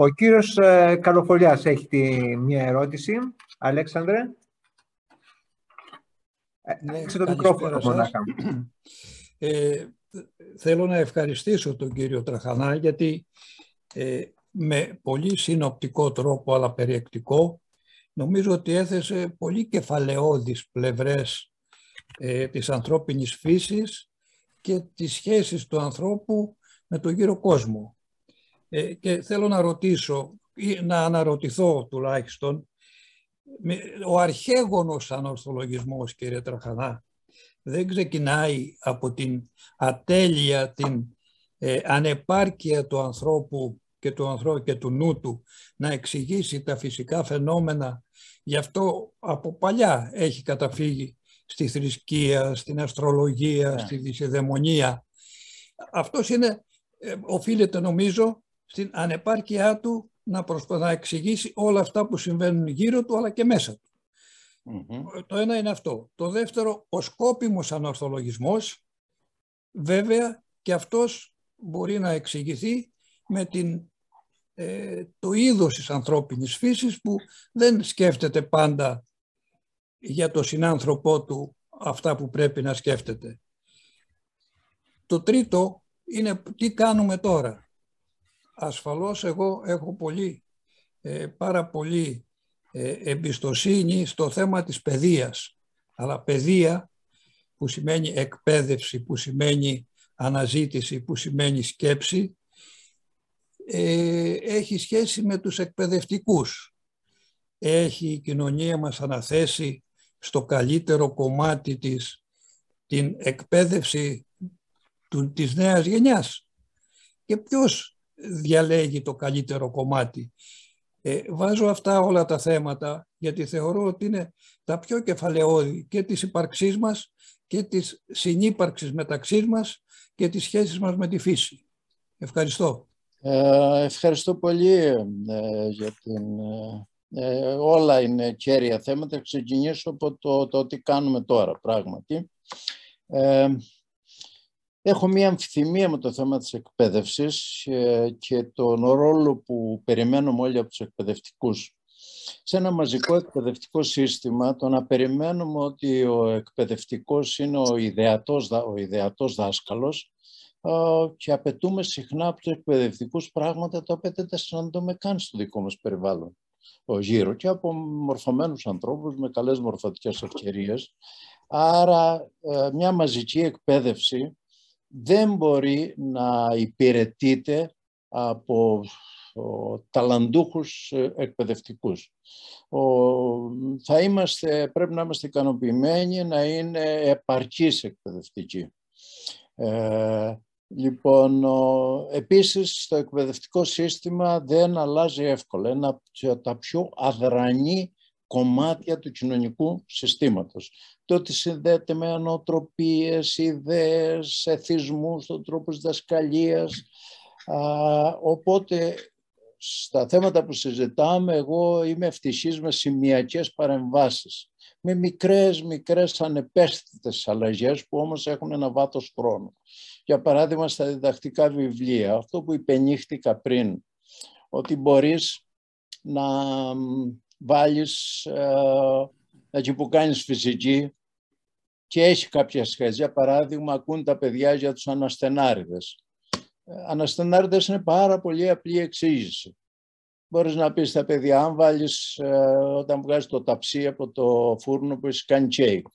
Ο κύριος ε, Καλοφολιάς έχει τη, μια ερώτηση. Αλέξανδρε. Ε, ναι, το μικρόφωνο ε, θέλω να ευχαριστήσω τον κύριο Τραχανά γιατί ε, με πολύ συνοπτικό τρόπο αλλά περιεκτικό νομίζω ότι έθεσε πολύ κεφαλαιώδεις πλευρές ε, της ανθρώπινης φύσης και τις σχέσεις του ανθρώπου με τον γύρο κόσμο. Ε, και θέλω να ρωτήσω ή να αναρωτηθώ τουλάχιστον ο αρχαίγονος ανορθολογισμός κύριε Τραχανά δεν ξεκινάει από την ατέλεια, την ε, ανεπάρκεια του ανθρώπου και του ανθρώπου και του νου του να εξηγήσει τα φυσικά φαινόμενα. Γι' αυτό από παλιά έχει καταφύγει στη θρησκεία, στην αστρολογία, yeah. Ναι. στη δυσιδαιμονία. Αυτός είναι, ε, οφείλεται νομίζω στην ανεπάρκειά του να προσπαθεί να εξηγήσει όλα αυτά που συμβαίνουν γύρω του αλλά και μέσα του. Το ένα είναι αυτό. Το δεύτερο, ο σκόπιμος ανορθολογισμός, βέβαια και αυτός μπορεί να εξηγηθεί με την, ε, το είδος της ανθρώπινης φύσης που δεν σκέφτεται πάντα για το συνάνθρωπό του αυτά που πρέπει να σκέφτεται. Το τρίτο είναι τι κάνουμε τώρα. Ασφαλώς εγώ έχω πολύ, ε, πάρα πολύ ε, εμπιστοσύνη στο θέμα της παιδείας. Αλλά παιδεία που σημαίνει εκπαίδευση, που σημαίνει αναζήτηση, που σημαίνει σκέψη, ε, έχει σχέση με τους εκπαιδευτικούς. Έχει η κοινωνία μας αναθέσει στο καλύτερο κομμάτι της την εκπαίδευση του, της νέας γενιάς. Και ποιος διαλέγει το καλύτερο κομμάτι. Ε, βάζω αυτά όλα τα θέματα γιατί θεωρώ ότι είναι τα πιο κεφαλαιώδη και της ύπαρξής μας και της συνύπαρξης μεταξύ μας και της σχέσης μας με τη φύση. Ευχαριστώ. Ε, ευχαριστώ πολύ ε, για την... Ε, όλα είναι κέρια θέματα. Ξεκινήσω από το, το τι κάνουμε τώρα πράγματι. Έχω μία αμφιθυμία με το θέμα της εκπαίδευσης ε, και τον ρόλο που περιμένουμε όλοι από τους εκπαιδευτικούς. Σε ένα μαζικό εκπαιδευτικό σύστημα, το να περιμένουμε ότι ο εκπαιδευτικός είναι ο ιδεατός, ο ιδεατός δάσκαλος και απαιτούμε συχνά από τους εκπαιδευτικούς πράγματα τα οποία δεν τα συναντούμε καν στο δικό μας περιβάλλον γύρω και από μορφωμένους ανθρώπους με καλές μορφωτικές ευκαιρίες. Άρα ε, μια μαζική εκπαίδευση δεν μπορεί να υπηρετείται από ο, ταλαντούχους ε, εκπαιδευτικούς. Ο, θα είμαστε, πρέπει να είμαστε ικανοποιημένοι να είναι επαρκής εκπαιδευτικοί. Ε, λοιπόν, ο, επίσης το εκπαιδευτικό σύστημα δεν αλλάζει εύκολα. Ένα από τα πιο αδρανή κομμάτια του κοινωνικού συστήματος. Το ότι συνδέεται με ανοτροπίες, ιδέες, εθισμούς, τον τρόπο δασκαλίας. οπότε στα θέματα που συζητάμε εγώ είμαι ευτυχής με σημειακές παρεμβάσεις. Με μικρές, μικρές ανεπαίσθητες αλλαγές που όμως έχουν ένα βάθος χρόνου. Για παράδειγμα στα διδακτικά βιβλία, αυτό που υπενήχθηκα πριν, ότι μπορείς να βάλεις ε, εκεί που κάνεις φυσική και έχει κάποια σχέση. Για παράδειγμα, ακούν τα παιδιά για τους αναστενάριδες. Ε, αναστενάριδες είναι πάρα πολύ απλή εξήγηση. Μπορείς να πεις στα παιδιά, αν βάλεις, ε, όταν βγάζεις το ταψί από το φούρνο που έχεις κάνει τσέικ,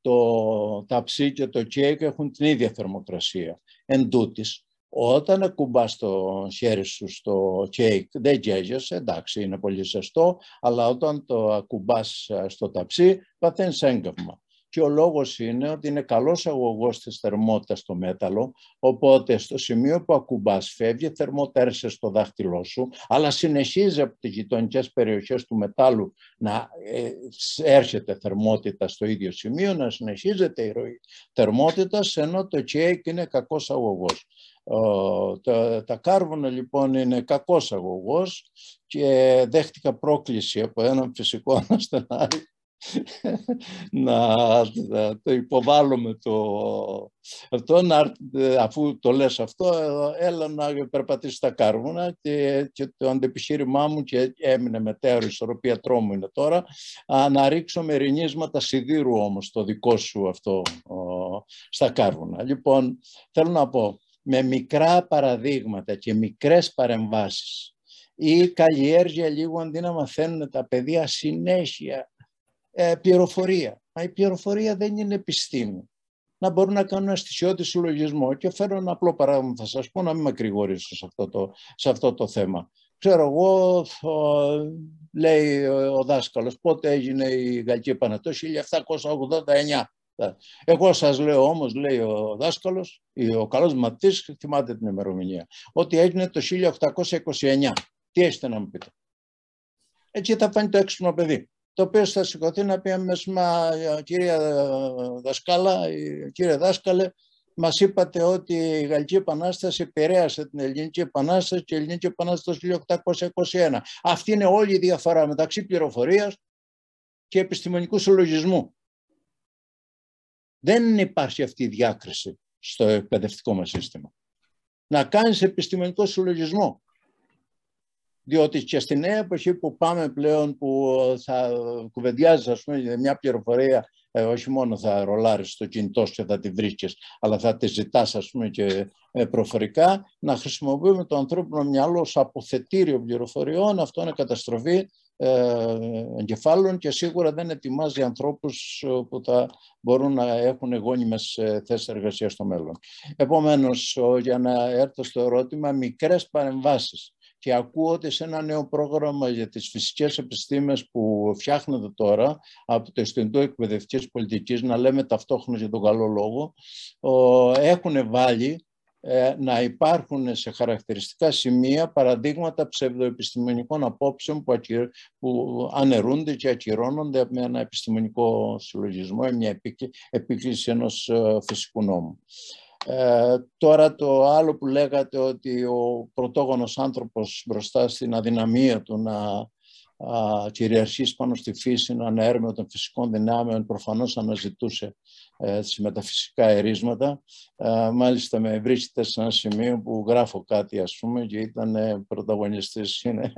το ταψί και το τσέικ έχουν την ίδια θερμοκρασία. Εν τούτης, όταν ακουμπάς το χέρι σου στο κέικ, δεν καίγεσαι, εντάξει, είναι πολύ ζεστό, αλλά όταν το ακουμπάς ε, στο ταψί, παθαίνεις έγκαυμα. Και ο λόγος είναι ότι είναι καλός αγωγός της θερμότητας στο μέταλλο, οπότε στο σημείο που ακουμπάς φεύγει θερμοτέρσε στο δάχτυλό σου, αλλά συνεχίζει από τις γειτονικές περιοχές του μετάλλου να ε, έρχεται θερμότητα στο ίδιο σημείο, να συνεχίζεται η ροή θερμότητας, ενώ το κέικ είναι κακός αγωγός. Τα, τα κάρβουνα λοιπόν είναι κακός αγωγός και δέχτηκα πρόκληση από έναν φυσικό αναστενάρι να, το υποβάλλουμε το, αυτό, να, αφού το λες αυτό, έλα να περπατήσεις τα κάρβουνα και, και το αντεπιχείρημά μου και έμεινε μετέωρο, ισορροπία τρόμου είναι τώρα, να ρίξω μερινίσματα σιδήρου όμως το δικό σου αυτό στα κάρβουνα. Λοιπόν, θέλω να πω, με μικρά παραδείγματα και μικρές παρεμβάσεις ή καλλιέργεια λίγο αντί να μαθαίνουν τα παιδιά συνέχεια ε, πληροφορία. Μα η πληροφορία δεν είναι επιστήμη. Να μπορούν να κάνουν αστησιώτη συλλογισμό. Και φέρω ένα απλό παράδειγμα, θα σας πω, να μην με ακρηγορήσω σε αυτό το, σε αυτό το θέμα. Ξέρω εγώ, λέει ο δάσκαλος, πότε έγινε η Γαλλική Επαναστάση, 1789. Εγώ σας λέω όμως, λέει ο δάσκαλος, ο καλός μαθητής, θυμάται την ημερομηνία, ότι έγινε το 1829. Τι έχετε να μου πείτε; Έτσι θα φάνει το έξυπνο παιδί το οποίο θα σηκωθεί να πει αμέσως, μα κύριε Δασκάλα, κύριε Δάσκαλε, Μας είπατε ότι η Γαλλική Επανάσταση επηρέασε την Ελληνική Επανάσταση και η Ελληνική Επανάσταση το 1821. Αυτή είναι όλη η διαφορά μεταξύ πληροφορίας και επιστημονικού συλλογισμού. Δεν υπάρχει αυτή η διάκριση στο εκπαιδευτικό μας σύστημα. Να κάνεις επιστημονικό συλλογισμό διότι και στη νέα εποχή που πάμε πλέον που θα κουβεντιάζεις ας πούμε μια πληροφορία ε, όχι μόνο θα ρολάρεις στο κινητό και θα τη βρίσκεις αλλά θα τη ζητάς ας πούμε και ε, προφορικά να χρησιμοποιούμε το ανθρώπινο μυαλό ως αποθετήριο πληροφοριών αυτό είναι καταστροφή ε, εγκεφάλων και σίγουρα δεν ετοιμάζει ανθρώπους ε, που θα μπορούν να έχουν γόνιμες θέσεις εργασίας στο μέλλον. Επομένως, για να έρθω στο ερώτημα, μικρές παρεμβάσεις και ακούω ότι σε ένα νέο πρόγραμμα για τις φυσικές επιστήμες που φτιάχνεται τώρα από το Ινστιτούτο Εκπαιδευτικής Πολιτικής, να λέμε ταυτόχρονα για τον καλό λόγο, έχουν βάλει ε, να υπάρχουν σε χαρακτηριστικά σημεία παραδείγματα ψευδοεπιστημονικών απόψεων που, που αναιρούνται και ακυρώνονται με ένα επιστημονικό συλλογισμό ή μια επίκληση ενός ε, φυσικού νόμου. Ε, τώρα το άλλο που λέγατε ότι ο πρωτόγονος άνθρωπος μπροστά στην αδυναμία του να κυριαρχήσει πάνω στη φύση, να ανέρμεο των φυσικών δυνάμεων, προφανώς αναζητούσε έτσι, μεταφυσικά ερίσματα. μάλιστα με βρίσκεται σε ένα σημείο που γράφω κάτι ας πούμε και ήταν πρωταγωνιστής είναι,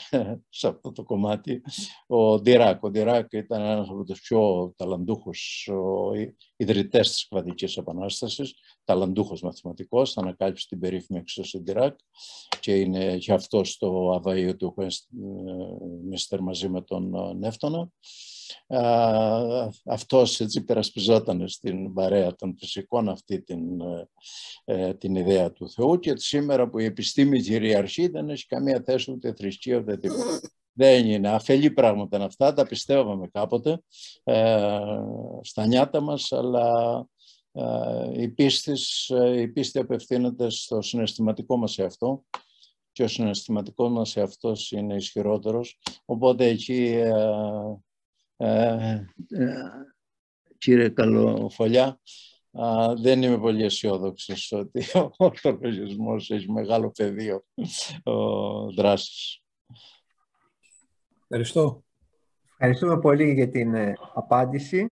σε αυτό το κομμάτι ο Ντιράκ. Ο Ντιράκ ήταν ένας από τους πιο ταλαντούχους ιδρυτές της Κβαδικής Επανάστασης, ταλαντούχος μαθηματικός, θα ανακάλυψει την περίφημη εξώση Ντιράκ και είναι και αυτός στο Αβαΐο του Μίστερ μαζί με τον Νεύτωνα αυτός έτσι περασπιζόταν στην παρέα των φυσικών αυτή την, ε, την ιδέα του Θεού και σήμερα που η επιστήμη κυριαρχεί δεν έχει καμία θέση ούτε θρησκεία ούτε τίποτα. Δεν είναι. Αφελή πράγματα αυτά, τα πιστεύαμε κάποτε ε, στα νιάτα μας, αλλά ε, η, πίστη, ε, η πίστη απευθύνεται στο συναισθηματικό μας εαυτό και ο συναισθηματικός μας εαυτός είναι ισχυρότερος. Οπότε εκεί ε, ε, κύριε Καλοφολιά, δεν είμαι πολύ αισιόδοξος ότι ο ορθολογισμός έχει μεγάλο πεδίο δράσης. Ευχαριστώ. Ευχαριστούμε πολύ για την ε, απάντηση.